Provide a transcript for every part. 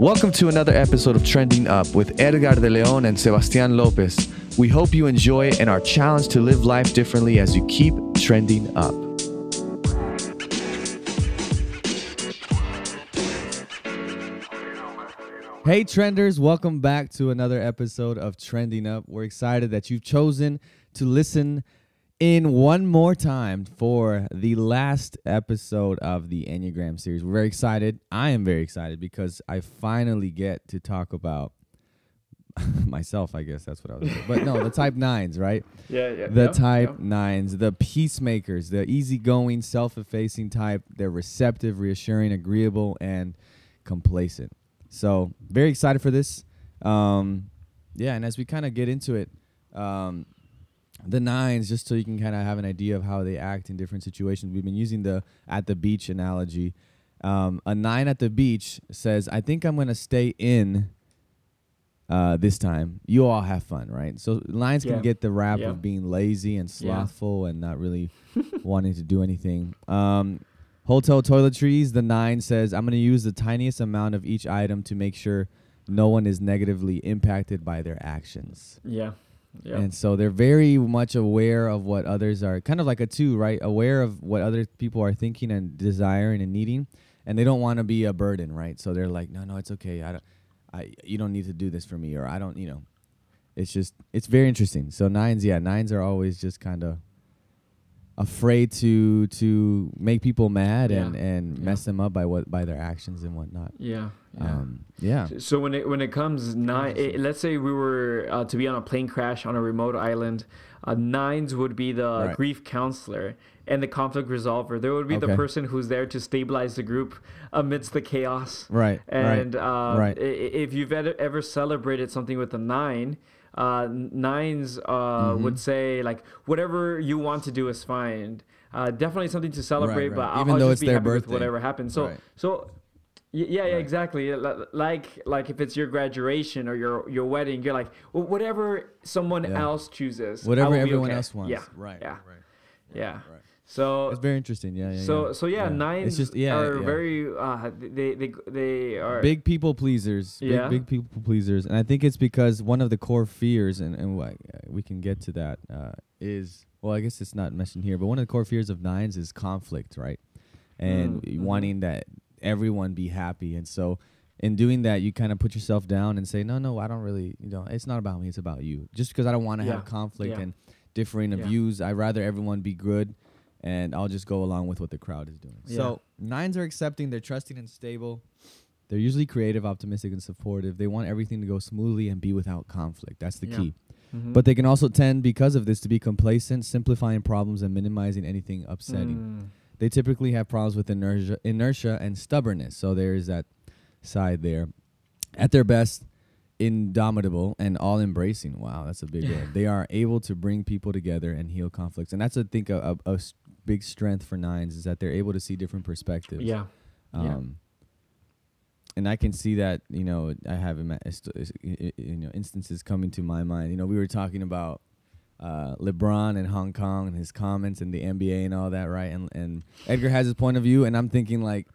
Welcome to another episode of Trending Up with Edgar de Leon and Sebastian Lopez. We hope you enjoy and are challenged to live life differently as you keep trending up. Hey, trenders, welcome back to another episode of Trending Up. We're excited that you've chosen to listen in one more time for the last episode of the Enneagram series. We're very excited. I am very excited because I finally get to talk about myself, I guess that's what I was saying. But no, the type nines, right? Yeah, yeah. The yeah, type yeah. nines, the peacemakers, the easygoing, self effacing type. They're receptive, reassuring, agreeable, and complacent. So, very excited for this. Um, yeah, and as we kind of get into it, um, the nines, just so you can kind of have an idea of how they act in different situations. We've been using the at the beach analogy. Um, a nine at the beach says, I think I'm going to stay in uh, this time. You all have fun, right? So nines Yeah. can get the rap Yeah. of being lazy and Yeah. slothful and not really wanting to do anything. Um, hotel toiletries, the nine says, I'm going to use the tiniest amount of each item to make sure no one is negatively impacted by their actions. Yeah. Yeah. And so they're very much aware of what others are, kind of like a two, right? Aware of what other people are thinking and desiring and needing, and they don't want to be a burden, right? So they're like, no, no, it's okay. I don't, I, you don't need to do this for me, or I don't, you know. It's just, it's very interesting. So nines, yeah, nines are always just kind of afraid to to make people mad and Yeah. and Yeah. mess them up by what by their actions and whatnot. yeah. Yeah. Um, yeah. So when it when it comes nine, it, let's say we were uh, to be on a plane crash on a remote island, uh, nines would be the Right. grief counselor and the conflict resolver. There would be the person who's there to stabilize the group amidst the chaos. Right. And right. um, right. i- i- if you've ever, ever celebrated something with a nine, uh, nines uh, Mm-hmm. would say like whatever you want to do is fine. Uh, definitely something to celebrate, right. but I'll, Even I'll though just it's be happy with birthday. whatever happens. So Right. so. Yeah, yeah, Right. exactly. Like, like if it's your graduation or your your wedding, you're like, well, whatever someone Yeah. else chooses, Whatever everyone okay. else wants. Yeah, Right. yeah, Right. yeah. So It's very interesting. Yeah. yeah so yeah. so yeah, Yeah. nines It's just yeah, are yeah. very uh they they they are big people pleasers. Yeah. Big, big people pleasers, and I think it's because one of the core fears, and and why- we can get to that, uh, is well, I guess it's not mentioned here, but one of the core fears of nines is conflict, right? And Mm, mhm. wanting that everyone be happy, and so. In doing that, you kind of put yourself down and say, "No, no, I don't really. You know, it's not about me. It's about you. Just because I don't want to Yeah. have conflict Yeah. and differing of Yeah. views, I'd rather everyone be good, and I'll just go along with what the crowd is doing." Yeah. So nines are accepting. They're trusting and stable. They're usually creative, optimistic, and supportive. They want everything to go smoothly and be without conflict. That's the Yeah. key. Mhm. But they can also tend, because of this, to be complacent, simplifying problems and minimizing anything upsetting. Mm. They typically have problems with inertia, inertia and stubbornness. So there is that side there. At their best, indomitable and all embracing. Wow, that's a big word. They are able to bring people together and heal conflicts, and that's I think a, a, a big strength for nines is that they're able to see different perspectives. Yeah. Yeah. Um, and I can see that, you know, I have ima- est- is- i- i- you know instances coming to my mind. You know, we were talking about uh, LeBron and Hong Kong and his comments and the NBA and all that, right? And and Edgar has his point of view, and I'm thinking like,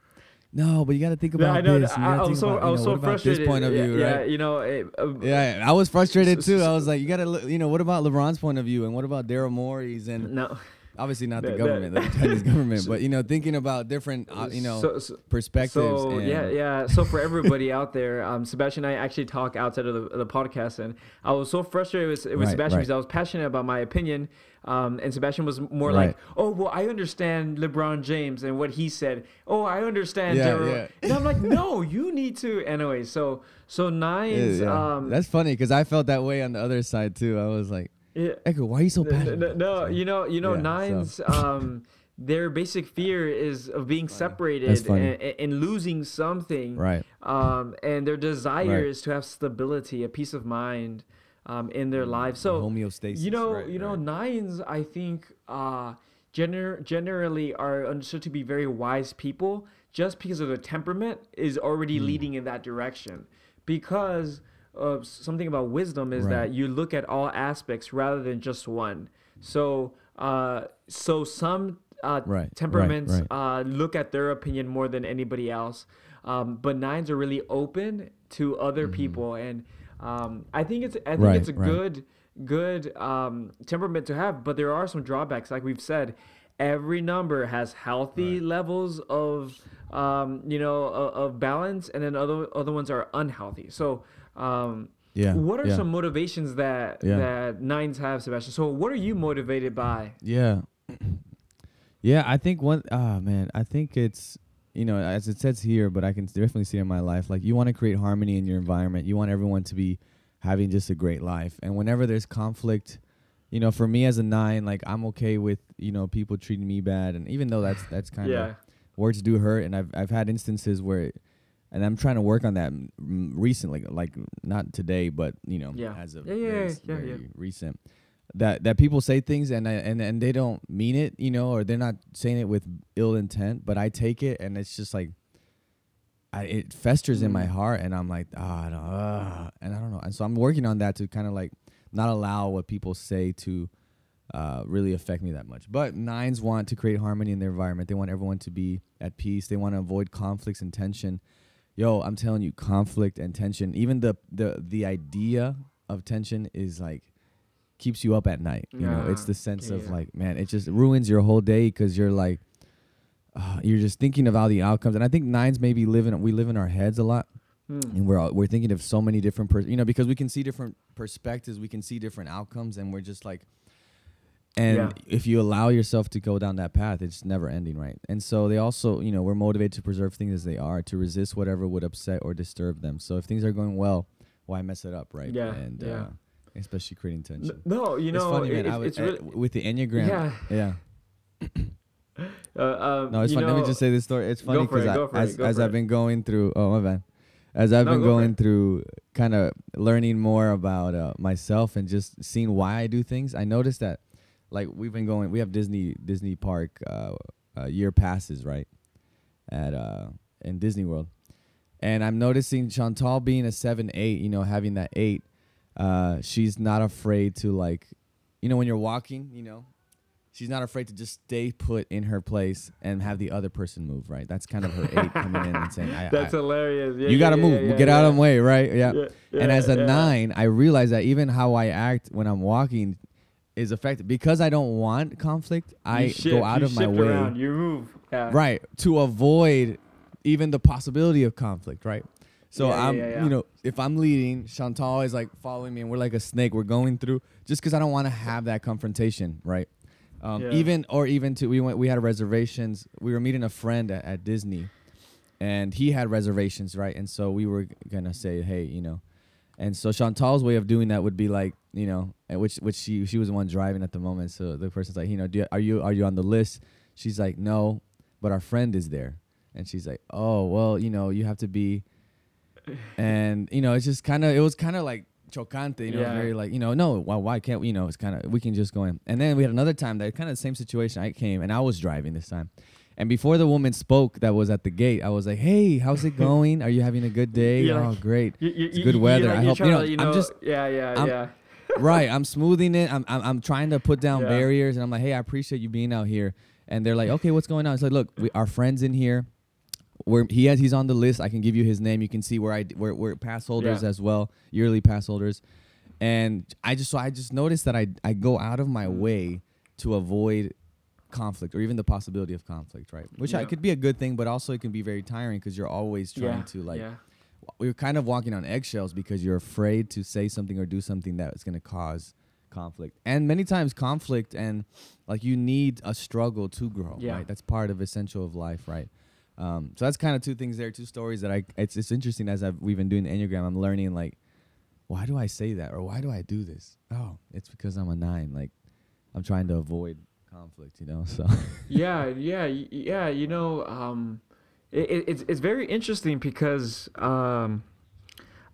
no, but you got to think Yeah, about I know. this. I, gotta I was so about, I was know, so frustrated. This point of yeah, view, yeah, right? you know. It, uh, Yeah, I was frustrated s- too. s- I was like, you got to, you know, what about LeBron's point of view, and what about Daryl Morey's, and No. Obviously not the, The- government, the Chinese government, but you know, thinking about different, uh, you know, So, so, perspectives. so yeah, yeah. So for everybody out there, um, Sebastian and I actually talk outside of the, the podcast, and I was so frustrated with, with Right, Sebastian right. because I was passionate about my opinion, um, and Sebastian was more Right. like, "Oh, well, I understand LeBron James and what he said. Oh, I understand." Yeah, Daryl." yeah. And I'm like, "No, you need to." Anyway, so so Yeah, nines. yeah. Um, That's funny because I felt that way on the other side too. I was like, yeah. Edgar, why are you so No, passionate? no, no, this?" you know, you know, Yeah, so- nines. Um, their basic fear is of being separated and, and losing something. right. Um, and their desire Right. is to have stability, a peace of mind, um, in their lives. So homeostasis. you know, right, you know, right. nines. I think uh, gener- generally are understood to be very wise people, just because of their temperament is already Hmm. leading in that direction. Because of something about wisdom is Right. that you look at all aspects rather than just one. So, uh, so some uh, Right, right, temperaments right. Uh, look at their opinion more than anybody else. Um, but nines are really open to other people, and um, I think it's I think Mm-hmm. Right, it's a right. good good um, temperament to have. But there are some drawbacks, like we've said. Every number has healthy levels of um, you know of, of balance, and then other other ones are unhealthy. So. Um, Yeah, what are yeah. some motivations that Yeah. that nines have, Sebastian? So what are you motivated by? Yeah. Yeah, I think one ah man, I think it's you know, as it says here, but I can definitely see in my life. Like you want to create harmony in your environment. You want everyone to be having just a great life. And whenever there's conflict, you know, for me as a nine, like I'm okay with, you know, people treating me bad and even though that's that's kind of Yeah, words do hurt and I've I've had instances where and I'm trying to work on that recently like not today but you know Yeah. as of Yeah, yeah, very, yeah, very yeah. recent that that people say things and I, and and they don't mean it you know or they're not saying it with ill intent but I take it and it's just like I, it festers in my Mm. heart and I'm like ah no, ah," and I don't know and so I'm working on that to kind of like not allow what people say to uh, really affect me that much. But nines want to create harmony in their environment. They want everyone to be at peace. They want to avoid conflicts and tension. Yo, I'm telling you, conflict and tension, even the the the idea of tension is like keeps you up at night. You know, it's the sense of like, man, it just ruins your whole day because you're like, uh, you're just thinking of all the outcomes. And I think nines maybe live in we live in our heads a lot Hmm. and we're all, we're thinking of so many different pers- you know because we can see different perspectives we can see different outcomes and we're just like and Yeah. if you allow yourself to go down that path it's never ending right and so they also you know we're motivated to preserve things as they are to resist whatever would upset or disturb them so if things are going well why mess it up right Yeah, and yeah. uh, especially creating tension No, you know it's know, funny it- man I it's, was, it's uh, really with the enneagram yeah. yeah Uh, um, no, it's funny. Let me just say this story. It's funny it, because it, as, go as I've been going through, oh my bad, as I've No, been go going through, kind of learning more about uh, myself and just seeing why I do things, I noticed that, like we've been going, we have Disney Disney Park uh, uh, year passes right, at uh in Disney World, and I'm noticing Chantal being a seven eight, you know, having that eight, uh, she's not afraid to like, you know, when you're walking, you know, she's not afraid to just stay put in her place and have the other person move. Right, that's kind of her eight coming in and saying, I, That's I, hilarious. Yeah, "You gotta yeah, move, yeah, get out of the way." Right, yeah. And as a nine, I realize that even how I act when I'm walking is affected because I don't want conflict. I shift, go out of my way Around, you move. Yeah. right to avoid even the possibility of conflict right so Yeah, i'm yeah, you know if i'm leading chantal is like following me and we're like a snake we're going through just because i don't want to have that confrontation right um, even or even to we went we had reservations we were meeting a friend at, at disney and he had reservations right and so we were gonna say hey you know and so chantal's way of doing that would be like you know and which which she she was the one driving at the moment. So the person's like you know do you, are you are you on the list? She's like no but our friend is there. And she's like oh well you know you have to be. And you know it's just kind of it was kind of like chocante you know Yeah. very like you know no why, why can't we you know it's kind of we can just go in. And then we had another time that kind of the same situation. I came and i was driving this time and before the woman spoke that was at the gate i was like hey how's it going? Are you having a good day? You're oh like- great. You, you, It's good weather. You're, I hope- you know, to, you I'm just- yeah, yeah, I'm- yeah. right i'm smoothing it. I'm, I'm i'm trying to put down Yeah. barriers and i'm like hey i appreciate you being out here. And they're like okay what's going on? It's like look we, our friends in here. We're, he has he's on the list. I can give you his name. You can see where I we're, we're pass holders Yeah. as well yearly pass holders. And i just so i just noticed that i i go out of my way to avoid conflict or even the possibility of conflict right which I, could be a good thing but also it can be very tiring because you're always trying yeah, to like yeah. you're kind of walking on eggshells because you're afraid to say something or do something that's going to cause conflict. And many times conflict and like you need a struggle to grow, Yeah. right? That's part of essential of life, right? Um, so that's kind of two things there, two stories that I it's it's interesting as I've we've been doing the Enneagram, I'm learning like why do I say that or why do I do this? Oh, it's because I'm a 9. Like I'm trying to avoid conflict, you know? So yeah, yeah, yeah. You know, um, it, it, it's it's very interesting because um,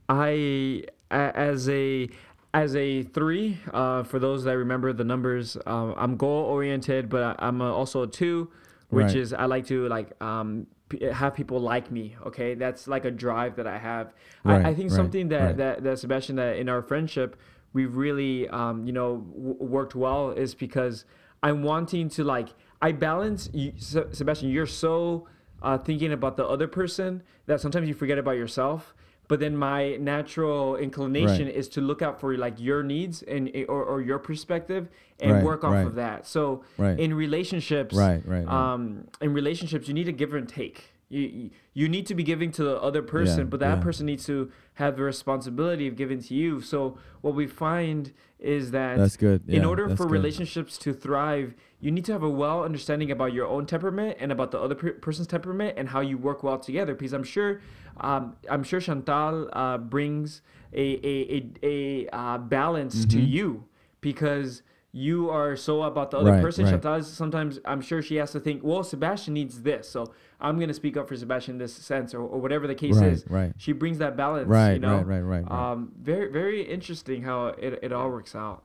I as a as a three, uh, for those that remember the numbers, um, I'm goal oriented, but I- I'm a, also a two, which Right. is I like to like um, have people like me. Okay, that's like a drive that I have. Right, I, I think right, something that, that that Sebastian that in our friendship we've really um, you know w- worked well is because I'm wanting to like I balance. You, Sebastian, you're so uh, thinking about the other person that sometimes you forget about yourself. But then my natural inclination Right. is to look out for like your needs and or, or your perspective and Right, work off right. of that. So in relationships, Right, right, right. um, in relationships, you need a give and take. You, you need to be giving to the other person, Yeah, but that yeah. person needs to have the responsibility of giving to you. So what we find is that That's good. in order for good. relationships to thrive, you need to have a well understanding about your own temperament and about the other per- person's temperament and how you work well together. Because I'm sure, um, I'm sure Chantal uh, brings a a a, a uh, balance to Mhm. you because you are so about the other Right, person. right. Chantal sometimes I'm sure she has to think, well, Sebastian needs this, so I'm gonna speak up for Sebastian in this sense, or, or whatever the case right, is. right, She brings that balance, right, you know. right, right, right, right. Um, very very interesting how it, it all works out.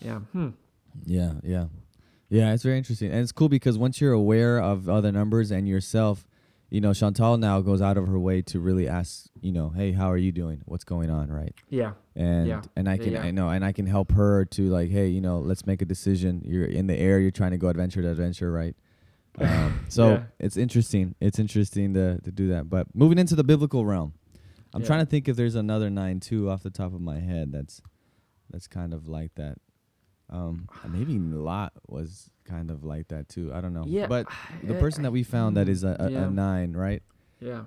Yeah. Hmm. Yeah, yeah. Yeah, it's very interesting. And it's cool because once you're aware of other numbers and yourself, you know, Chantal now goes out of her way to really ask, you know, hey, how are you doing? What's going on, right? Yeah. And Yeah. and I can yeah. I know and I can help her to like, hey, you know, let's make a decision. You're in the air, you're trying to go adventure to adventure, right? Um, so Yeah. it's interesting. It's interesting to to do that. But moving into the biblical realm. I'm trying to think if there's another nine two off the top of my head that's that's kind of like that. Um, maybe Lot was kind of like that too. I don't know. Yeah, But the eh, person that we found that is a, a, yeah. a nine, right? Yeah.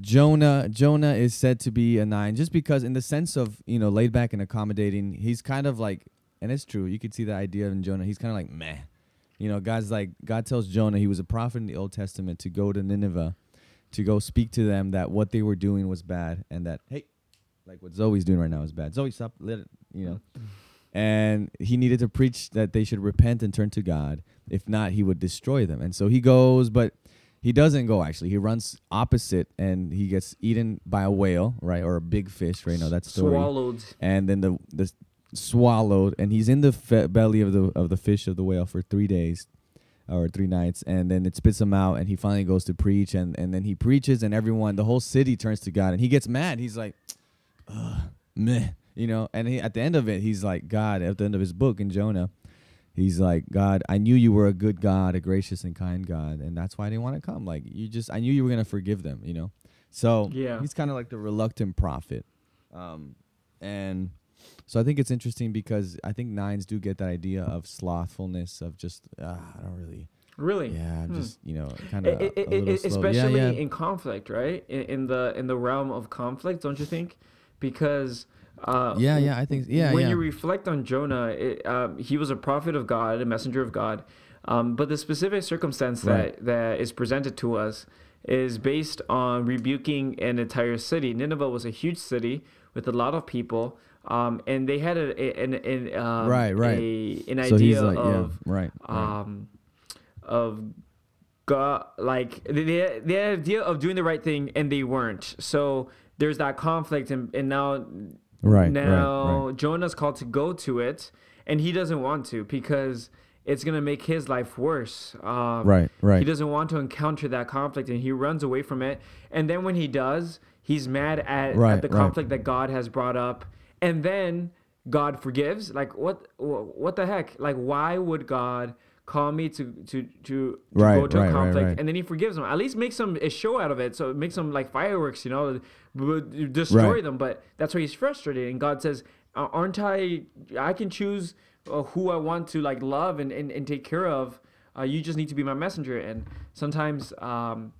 Jonah Jonah is said to be a nine just because in the sense of you know laid back and accommodating he's kind of like and it's true you could see the idea in Jonah he's kind of like meh you know God's like God tells Jonah he was a prophet in the Old Testament to go to Nineveh to go speak to them that what they were doing was bad and that hey like what Zoe's doing right now is bad Zoe stop let it you know and he needed to preach that they should repent and turn to God if not he would destroy them and so he goes but he doesn't go actually. He runs opposite and he gets eaten by a whale, right, or a big fish, right? No, that's story. Swallowed. And then the the swallowed, and he's in the fe- belly of the of the fish of the whale for three days, or three nights, and then it spits him out, and he finally goes to preach, and and then he preaches, and everyone, the whole city turns to God, and he gets mad. He's like, Ugh, meh, you know. And he, at the end of it, he's like, God. At the end of his book in Jonah, he's like, God, I knew you were a good God, a gracious and kind God, and that's why I didn't want to come. Like you just, I knew you were gonna forgive them, you know. So Yeah. he's kind of like the reluctant prophet, um, and so I think it's interesting because I think nines do get that idea of slothfulness of just ah, I don't really, Really. yeah, I'm Hmm. just you know kind of I- I- a little slow. especially yeah, yeah. in conflict, right? In, in the in the realm of conflict, don't you think? Because uh, Yeah, yeah, I think- yeah, When yeah. you reflect on Jonah, it, um, he was a prophet of God, a messenger of God. Um, but the specific circumstance Right. that that is presented to us is based on rebuking an entire city. Nineveh was a huge city with a lot of people, um, and they had a, a- an, an um, Right, right. a, an idea he's like, of yeah, right, right. um, of God, like the the idea of doing the right thing and they weren't. So there's that conflict, and, and now right, right, now right. Jonah's called to go to it, and he doesn't want to because it's gonna make his life worse. Um, Right, right. He doesn't want to encounter that conflict, and he runs away from it. And then when he does, he's mad at, Right, at the right. conflict that God has brought up, and then God forgives. Like what? What the heck? Like why would God? Call me to to to, to Right, go to right, a conflict, right. and then he forgives them. At least make some a show out of it. So make some like fireworks, you know, b- destroy Right. them. But that's why he's frustrated, and God says, "Aren't I? I can choose uh, who I want to like love and, and, and take care of. Uh, you just need to be my messenger." And sometimes um,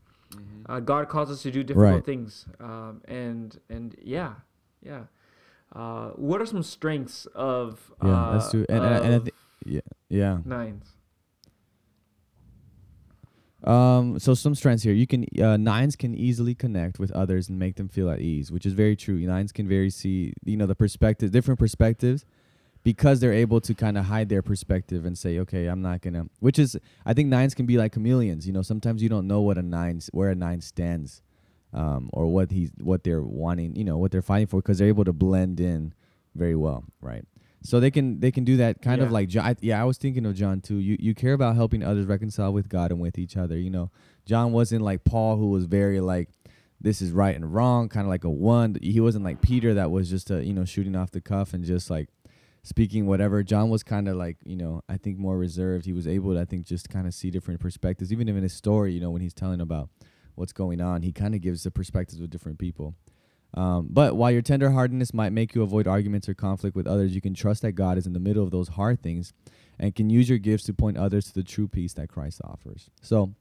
uh, God calls us to do difficult Mm-hmm. Right. things, um, and and yeah, yeah. Uh, what are some strengths of Yeah, that's uh, true. And, and, and I of yeah, yeah. nines? Um, so some strengths here. You can uh, nines can easily connect with others and make them feel at ease, which is very true. Nines can very see you know the perspective, different perspectives, because they're able to kind of hide their perspective and say, okay, I'm not gonna. Which is, I think nines can be like chameleons. You know, sometimes you don't know what a nine where a nine stands, um, or what he's what they're wanting. You know, what they're fighting for, because they're able to blend in very well, right? So they can they can do that kind of like John. Yeah, I was thinking of John too. You you care about helping others reconcile with God and with each other. You know, John wasn't like Paul, who was very like this is right and wrong, kind of like a one. He wasn't like Peter, that was just a you know shooting off the cuff and just like speaking whatever. John was kind of like, you know, I think more reserved. He was able to, I think, just kind of see different perspectives. Even in his story, you know, when he's telling about what's going on, he kind of gives the perspectives of different people. Um, but while your tender tenderheartedness might make you avoid arguments or conflict with others, you can trust that God is in the middle of those hard things and can use your gifts to point others to the true peace that Christ offers. So,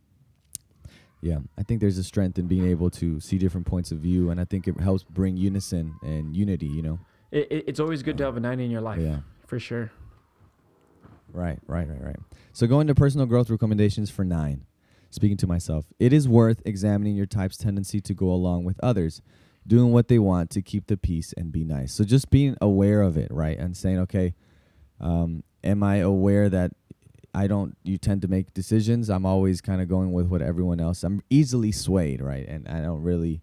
yeah, I think there's a strength in being able to see different points of view, and I think it helps bring unison and unity, you know? It, it, it's always good to have a nine in your life, Yeah. for sure. Right, right, right, right. So going to personal growth recommendations for nine. Speaking to myself, it is worth examining your type's tendency to go along with others, doing what they want to keep the peace and be nice. So just being aware of it, right, and saying, okay, um, am I aware that I don't? You tend to make decisions. I'm always kind of going with what everyone else. I'm easily swayed, right, and I don't really.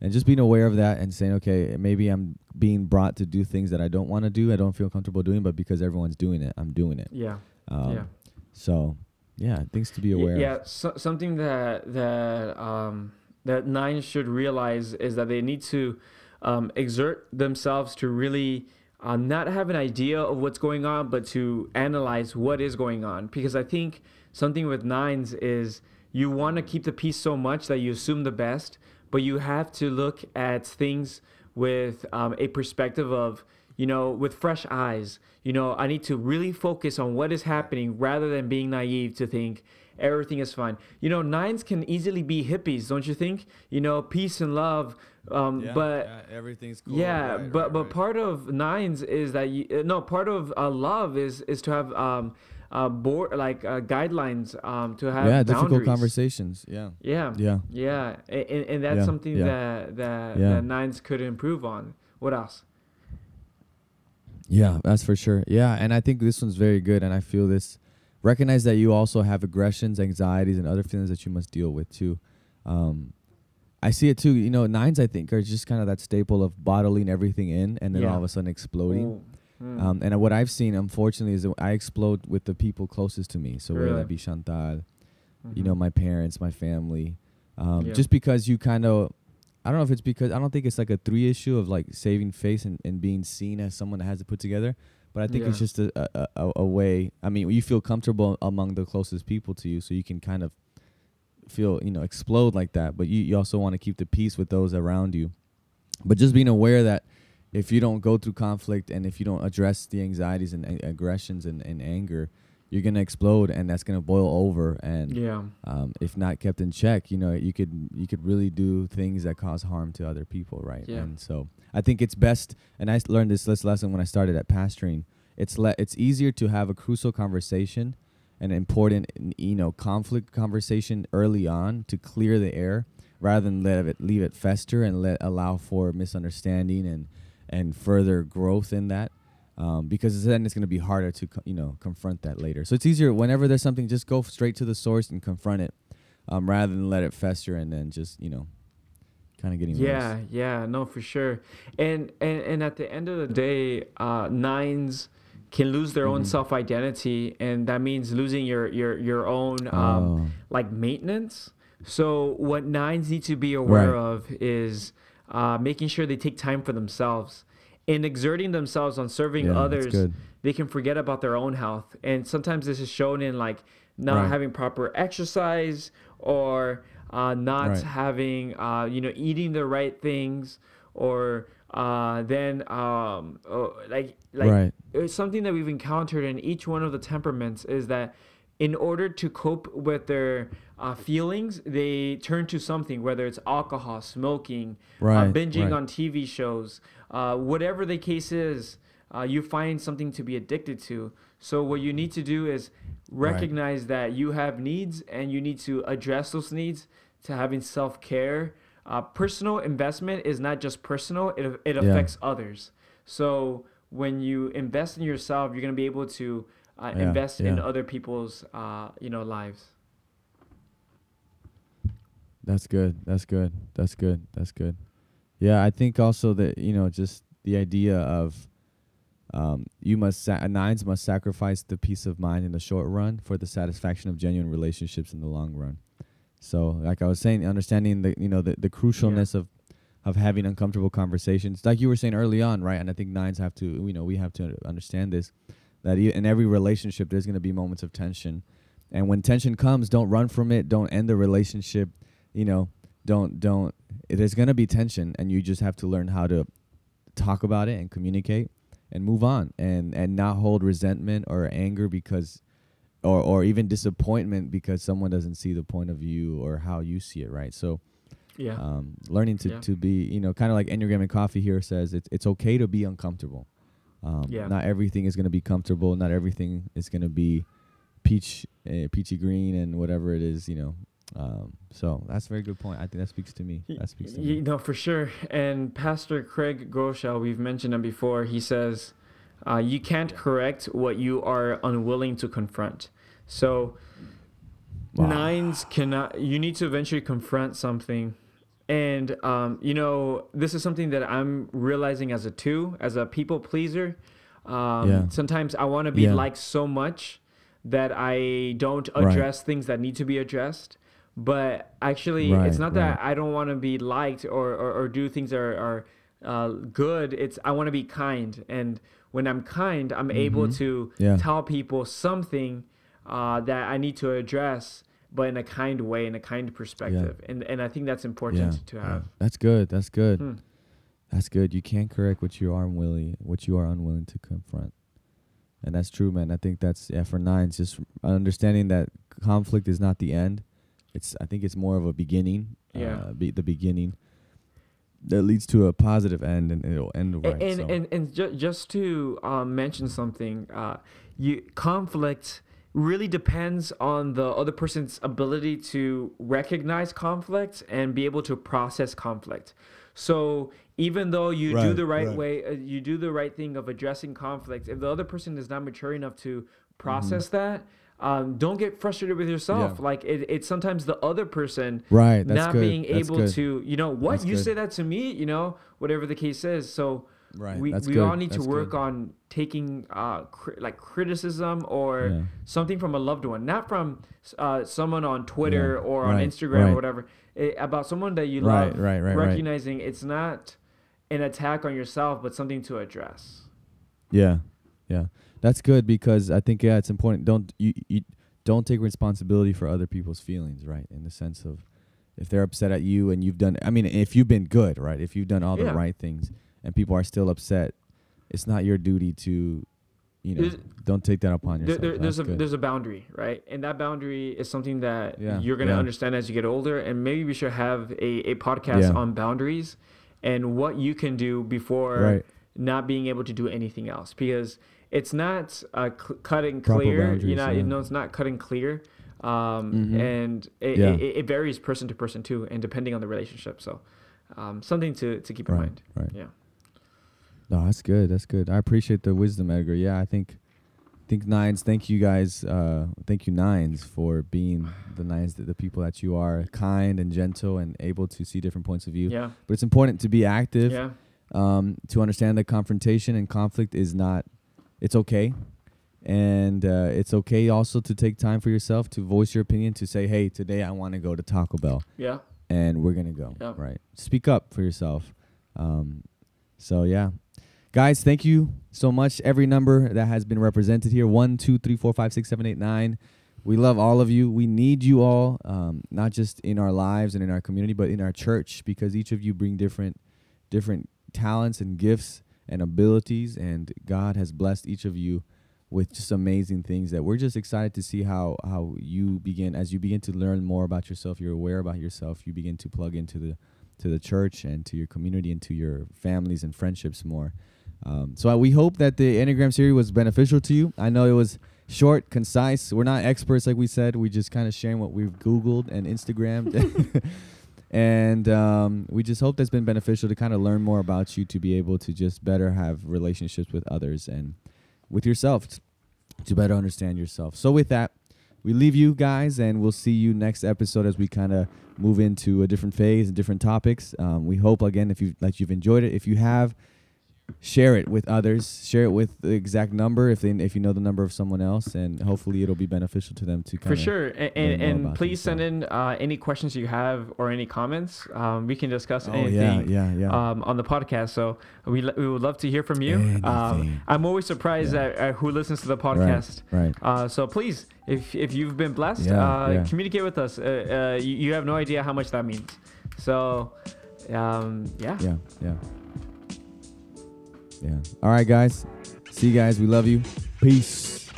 And just being aware of that and saying, okay, maybe I'm being brought to do things that I don't want to do. I don't feel comfortable doing, but because everyone's doing it, I'm doing it. Yeah. Um, yeah. So, yeah, things to be aware Yeah, of. so, something that that um, that nines should realize is that they need to um, exert themselves to really uh, not have an idea of what's going on, but to analyze what is going on. Because I think something with nines is you want to keep the peace so much that you assume the best, but you have to look at things with um, a perspective of you know, with fresh eyes. You know, I need to really focus on what is happening rather than being naive to think everything is fine. You know, nines can easily be hippies, don't you think? You know, peace and love. Um, but everything's yeah, but but part of nines is that you uh, no part of uh, love is is to have um uh board like uh, guidelines um to have yeah, difficult conversations. Yeah, Yeah, yeah. yeah, and, and, and that's Yeah, something yeah. that that, Yeah. that nines could improve on. What else? Yeah, that's for sure. Yeah, and I think this one's very good, and I feel this. Recognize that you also have aggressions, anxieties, and other feelings that you must deal with too. Um, I see it too. You know, nines I think are just kind of that staple of bottling everything in and then Yeah. all of a sudden exploding. Mm. Um, and what I've seen, unfortunately, is that I explode with the people closest to me. So whether that be Chantal, you Mhm. know, my parents, my family. Um, Yeah. Just because you kind of, I don't know if it's because I don't think it's like a three issue of like saving face and, and being seen as someone that has it put together. But I think it's just a, a, a, a way. I mean, you feel comfortable among the closest people to you, so you can kind of feel, you know, explode like that. But you, you also want to keep the peace with those around you. But just being aware that if you don't go through conflict and if you don't address the anxieties and, a- aggressions and, and anger, you're gonna explode, and that's gonna boil over. And Yeah. um, if not kept in check, you know, you could you could really do things that cause harm to other people, right? Yeah. And so I think it's best, and I learned this this lesson when I started at pastoring. It's le- it's easier to have a crucial conversation, an important you know conflict conversation early on to clear the air, rather than let it leave it fester and let allow for misunderstanding and and further growth in that. Um, because then it's going to be harder to co- you know confront that later. So it's easier whenever there's something, just go straight to the source and confront it, um, rather than let it fester and then just you know, kind of getting Yeah, worse. yeah, no, for sure. And and and at the end of the day, uh, nines can lose their own Mhm. self identity, and that means losing your your your own um, Oh, like maintenance. So what nines need to be aware Right. of is uh, making sure they take time for themselves. In exerting themselves on serving yeah, others, they can forget about their own health. And sometimes this is shown in like not Right. having proper exercise or uh, not Right. having, uh, you know, eating the right things or uh, then um, oh, like like right. it's something that we've encountered in each one of the temperaments is that in order to cope with their uh, feelings, they turn to something, whether it's alcohol, smoking, Right. uh, binging right. on TV shows, uh, whatever the case is, uh, you find something to be addicted to. So what you need to do is Right. recognize that you have needs and you need to address those needs to having self care. Uh, personal investment is not just personal; it it Yeah. affects others. So when you invest in yourself, you're gonna be able to uh, Yeah, invest in other people's uh, you know lives. That's good. That's good. That's good. That's good. Yeah, I think also that you know just the idea of um, you must sa- nines must sacrifice the peace of mind in the short run for the satisfaction of genuine relationships in the long run. So, like I was saying, understanding the you know the, the crucialness of of having uncomfortable conversations. Like you were saying early on, right? And I think nines have to, you know, we have to understand this that e- in every relationship there's going to be moments of tension. And when tension comes, don't run from it. Don't end the relationship. You know, don't don't. There's going to be tension, and you just have to learn how to talk about it and communicate and move on, and and not hold resentment or anger because, or or even disappointment because someone doesn't see the point of view or how you see it, right? So Yeah. um, learning to, Yeah. to be you know kind of like enneagram and coffee here says it's it's okay to be uncomfortable um, Yeah. not everything is going to be comfortable not everything is going to be peach uh, peachy green and whatever it is you know um, so that's a very good point i think that speaks to me that speaks to You me know, for sure. And Pastor Craig Groeschel, we've mentioned him before. He says, uh, "You can't correct what you are unwilling to confront." So Wow. nines cannot. You need to eventually confront something, and um, you know, this is something that I'm realizing as a two, as a people pleaser. Um, Yeah. Sometimes I want to be Yeah. liked so much that I don't Right. address things that need to be addressed. But actually, it's not right. that I don't want to be liked or, or, or do things that are, are uh, good. It's I want to be kind, and when I'm kind, I'm able Mhm. to Yeah. tell people something uh, that I need to address, but in a kind way, in a kind perspective, and and I think that's important to yeah. have. that's good that's good Hmm. that's good you can't correct what you are unwilling what you are unwilling to confront and that's true man i think that's yeah for nines just understanding that conflict is not the end it's i think it's more of a beginning Yeah. uh, be, the beginning that leads to a positive end and it'll end right and so. and and ju- just to um, mention something, uh, you conflict really depends on the other person's ability to recognize conflict and be able to process conflict. So even though you do the right, right. way, uh, you do the right thing of addressing conflict. If the other person is not mature enough to Mm-hmm. process that, um, don't get frustrated with yourself. Yeah. Like it, it's sometimes the other person right not good being that's able good. to, you know, what That's you good. say that to me, you know, whatever the case is. So right we, that's we good. all need to work good. on taking uh cri- like criticism or Yeah. something from a loved one, not from uh, someone on Twitter Yeah, or on Instagram right. or whatever. It, about someone that you Right, love, right, right, right. recognizing it's not an attack on yourself, but something to address. Yeah, yeah, that's good because I think yeah, it's important. Don't you, you don't take responsibility for other people's feelings, right? In the sense of if they're upset at you and you've done, I mean, if you've been good, right? If you've done all the right things and people are still upset, it's not your duty to, you know, There's- don't take that upon yourself. there, there's That's a good. there's a boundary, right? And that boundary is something that Yeah, you're gonna yeah. understand as you get older. And maybe we should have a, a podcast Yeah. on boundaries and what you can do before right. not being able to do anything else because it's not uh, cl- cut and clear. You know, yeah. you know, it's not cut and clear, um, Mhm. and it, Yeah. it, it varies person to person too, and depending on the relationship. So, um, something to, to keep in Right, mind. right. Yeah. No, that's good. That's good. I appreciate the wisdom, Edgar. Yeah, I think, think nines. Thank you guys. Uh, thank you nines for being the nines, the, the people that you are, kind and gentle and able to see different points of view. Yeah. But it's important to be active. Yeah. um, to understand that confrontation and conflict is not it's okay and uh, it's okay also to take time for yourself to voice your opinion to say hey today i want to go to taco bell Yeah. and we're gonna go Yeah. right speak up for yourself um, so yeah guys thank you so much. Every number that has been represented here one two three four five six seven eight nine. We love all of you. We need you all um, not just in our lives and in our community but in our church because each of you bring different different talents and gifts and abilities and god has blessed each of you with just amazing things that we're just excited to see how how you begin as you begin to learn more about yourself you're aware about yourself you begin to plug into the to the church and to your community and to your families and friendships more um, so I, we hope that the enneagram series was beneficial to you. I know it was short concise. We're not experts like we said. We just kind of sharing what we've googled and instagrammed. And um, we just hope that's been beneficial to kind of learn more about you to be able to just better have relationships with others and with yourself t- to better understand yourself. So with that we leave you guys and we'll see you next episode as we kind of move into a different phase and different topics. Um, we hope again if you like you've enjoyed it. If you have share it with others. Share it with the exact number if they if you know the number of someone else, and hopefully it'll be beneficial to them to For sure, and, and, please send in uh, any questions you have or any comments. Um, we can discuss Oh anything yeah, yeah, yeah. um, on the podcast. So we, lo- we would love to hear from you. Um, I'm always surprised Yeah. at, at who listens to the podcast. right. Uh, so please, if if you've been blessed, Yeah, uh, yeah. communicate with us. Uh, uh, you, you have no idea how much that means. So, um, yeah. Yeah, yeah. Yeah. All right, guys. See you guys. We love you. Peace.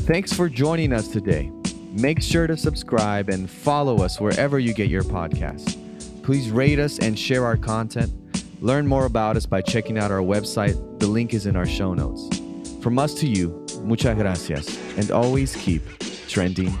Thanks for joining us today. Make sure to subscribe and follow us wherever you get your podcasts. Please rate us and share our content. Learn more about us by checking out our website. The link is in our show notes. From us to you, muchas gracias, and always keep trending